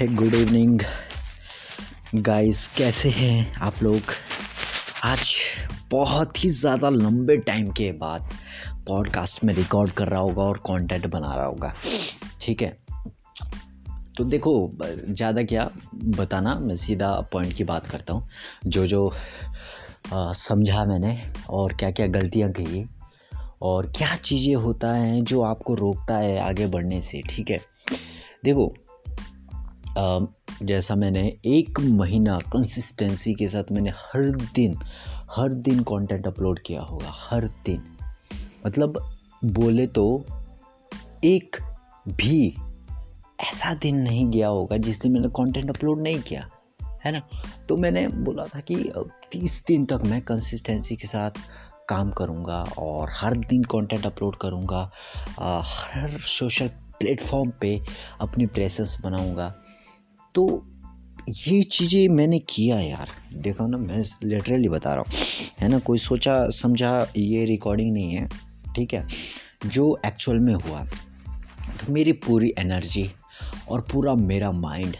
है good evening guys कैसे हैं आप लोग? आज बहुत ही ज़्यादा लंबे टाइम के बाद पॉडकास्ट में रिकॉर्ड कर रहा होगा और कंटेंट बना रहा होगा। ठीक है? तो देखो ज़्यादा क्या बताना मैं सीधा पॉइंट की बात करता हूँ। जो जो आ, समझा मैंने और क्या क्या गलतियाँ की और क्या चीज़ें होता है जो आपको रोकता है आगे बढ़ने से ठीक है? देखो जैसा मैंने एक महीना कंसिस्टेंसी के साथ मैंने हर दिन हर दिन कंटेंट अपलोड किया होगा, हर दिन। मतलब बोले तो एक भी ऐसा दिन नहीं गया होगा जिस दिन मैंने कंटेंट अपलोड नहीं किया, है ना? तो मैंने बोला था कि तीस दिन तक मैं कंसिस्टेंसी के साथ काम करूँगा और हर दिन कंटेंट अपलोड करूँगा हर सोशल प्लेटफॉर्म पे अपनी प्रेजेंस बनाऊँगा। तो ये चीज़ें मैंने किया यार। देखो ना, मैं लिटरली बता रहा हूँ। है ना, कोई सोचा, समझा, ये रिकॉर्डिंग नहीं है, ठीक है? जो एक्चुअल में हुआ तो मेरी पूरी एनर्जी और पूरा मेरा माइंड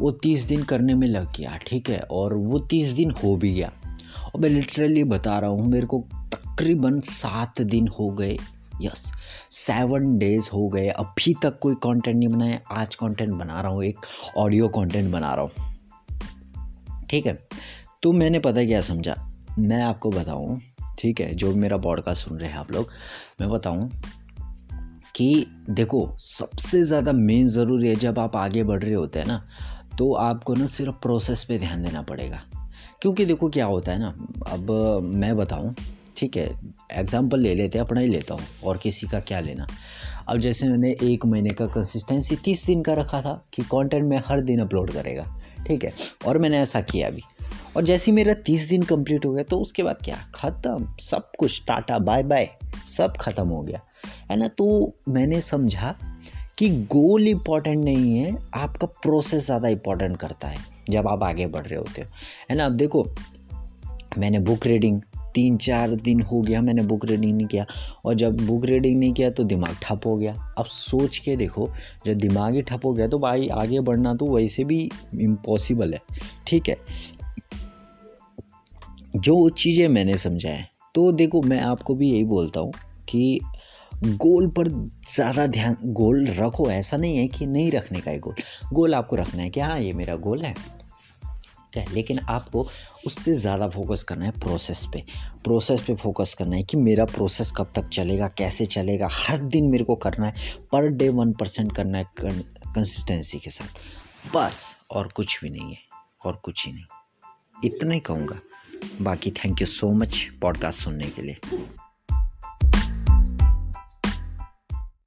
वो तीस दिन करने में लग गया, ठीक है? और वो तीस दिन हो भी गया। और मैं लिटरली बता रहा हूँ, मेरे को तकरीबन सात दिन हो गए। यस सेवन डेज़ हो गए, अभी तक कोई कंटेंट नहीं बनाया, आज कंटेंट बना रहा हूँ, एक ऑडियो कंटेंट बना रहा हूँ। ठीक है? तो मैंने पता क्या समझा? मैं आपको बताऊँ, ठीक है? जो मेरा पॉडकास्ट सुन रहे हैं आप लोग, मैं बताऊँ कि देखो, सबसे ज़्यादा मेन ज़रूरी है जब आप आगे बढ़ रहे होते हैं ना तो आपको ना सिर्फ़ प्रोसेस पे ध्यान देना पड़ेगा। क्योंकि देखो क्या होता है ना, अब मैं बताऊँ ठीक है एग्ज़ाम्पल ले लेते हैं, अपना ही लेता हूँ, और किसी का क्या लेना। अब जैसे मैंने एक महीने का कंसिस्टेंसी तीस दिन का रखा था कि कंटेंट मैं हर दिन अपलोड करेगा, ठीक है, और मैंने ऐसा किया भी। और जैसे ही मेरा तीस दिन कंप्लीट हो गया तो उसके बाद क्या? ख़त्म, सब कुछ, टाटा बाय बाय सब ख़त्म हो गया। है ना? तो मैंने समझा कि गोल इंपॉर्टेंट नहीं है, आपका प्रोसेस ज़्यादा इंपॉर्टेंट करता है, जब आप आगे बढ़ रहे होते हो। है ना? अब देखो, मैंने बुक रीडिंग तीन चार दिन हो गया मैंने बुक रीडिंग नहीं किया। और जब बुक रीडिंग नहीं किया तो दिमाग ठप हो गया। अब सोच के देखो, जब दिमाग ही ठप हो गया तो भाई आगे बढ़ना तो वैसे भी इम्पॉसिबल है। ठीक है? जो चीज़ें मैंने समझा है तो देखो मैं आपको भी यही बोलता हूँ कि गोल पर ज़्यादा ध्यान गोल रखो। ऐसा नहीं है कि नहीं रखने का है गोल गोल आपको रखना है कि हाँ ये मेरा गोल है। है, लेकिन आपको उससे ज़्यादा फोकस करना है प्रोसेस पे। प्रोसेस पे फोकस करना है कि मेरा प्रोसेस कब तक चलेगा, कैसे चलेगा, हर दिन मेरे को करना है पर डे वन परसेंट करना है कंसिस्टेंसी के साथ। बस, और कुछ भी नहीं है, और कुछ ही नहीं। इतना ही कहूँगा। बाकी thank you so much podcast सुनने के लिए।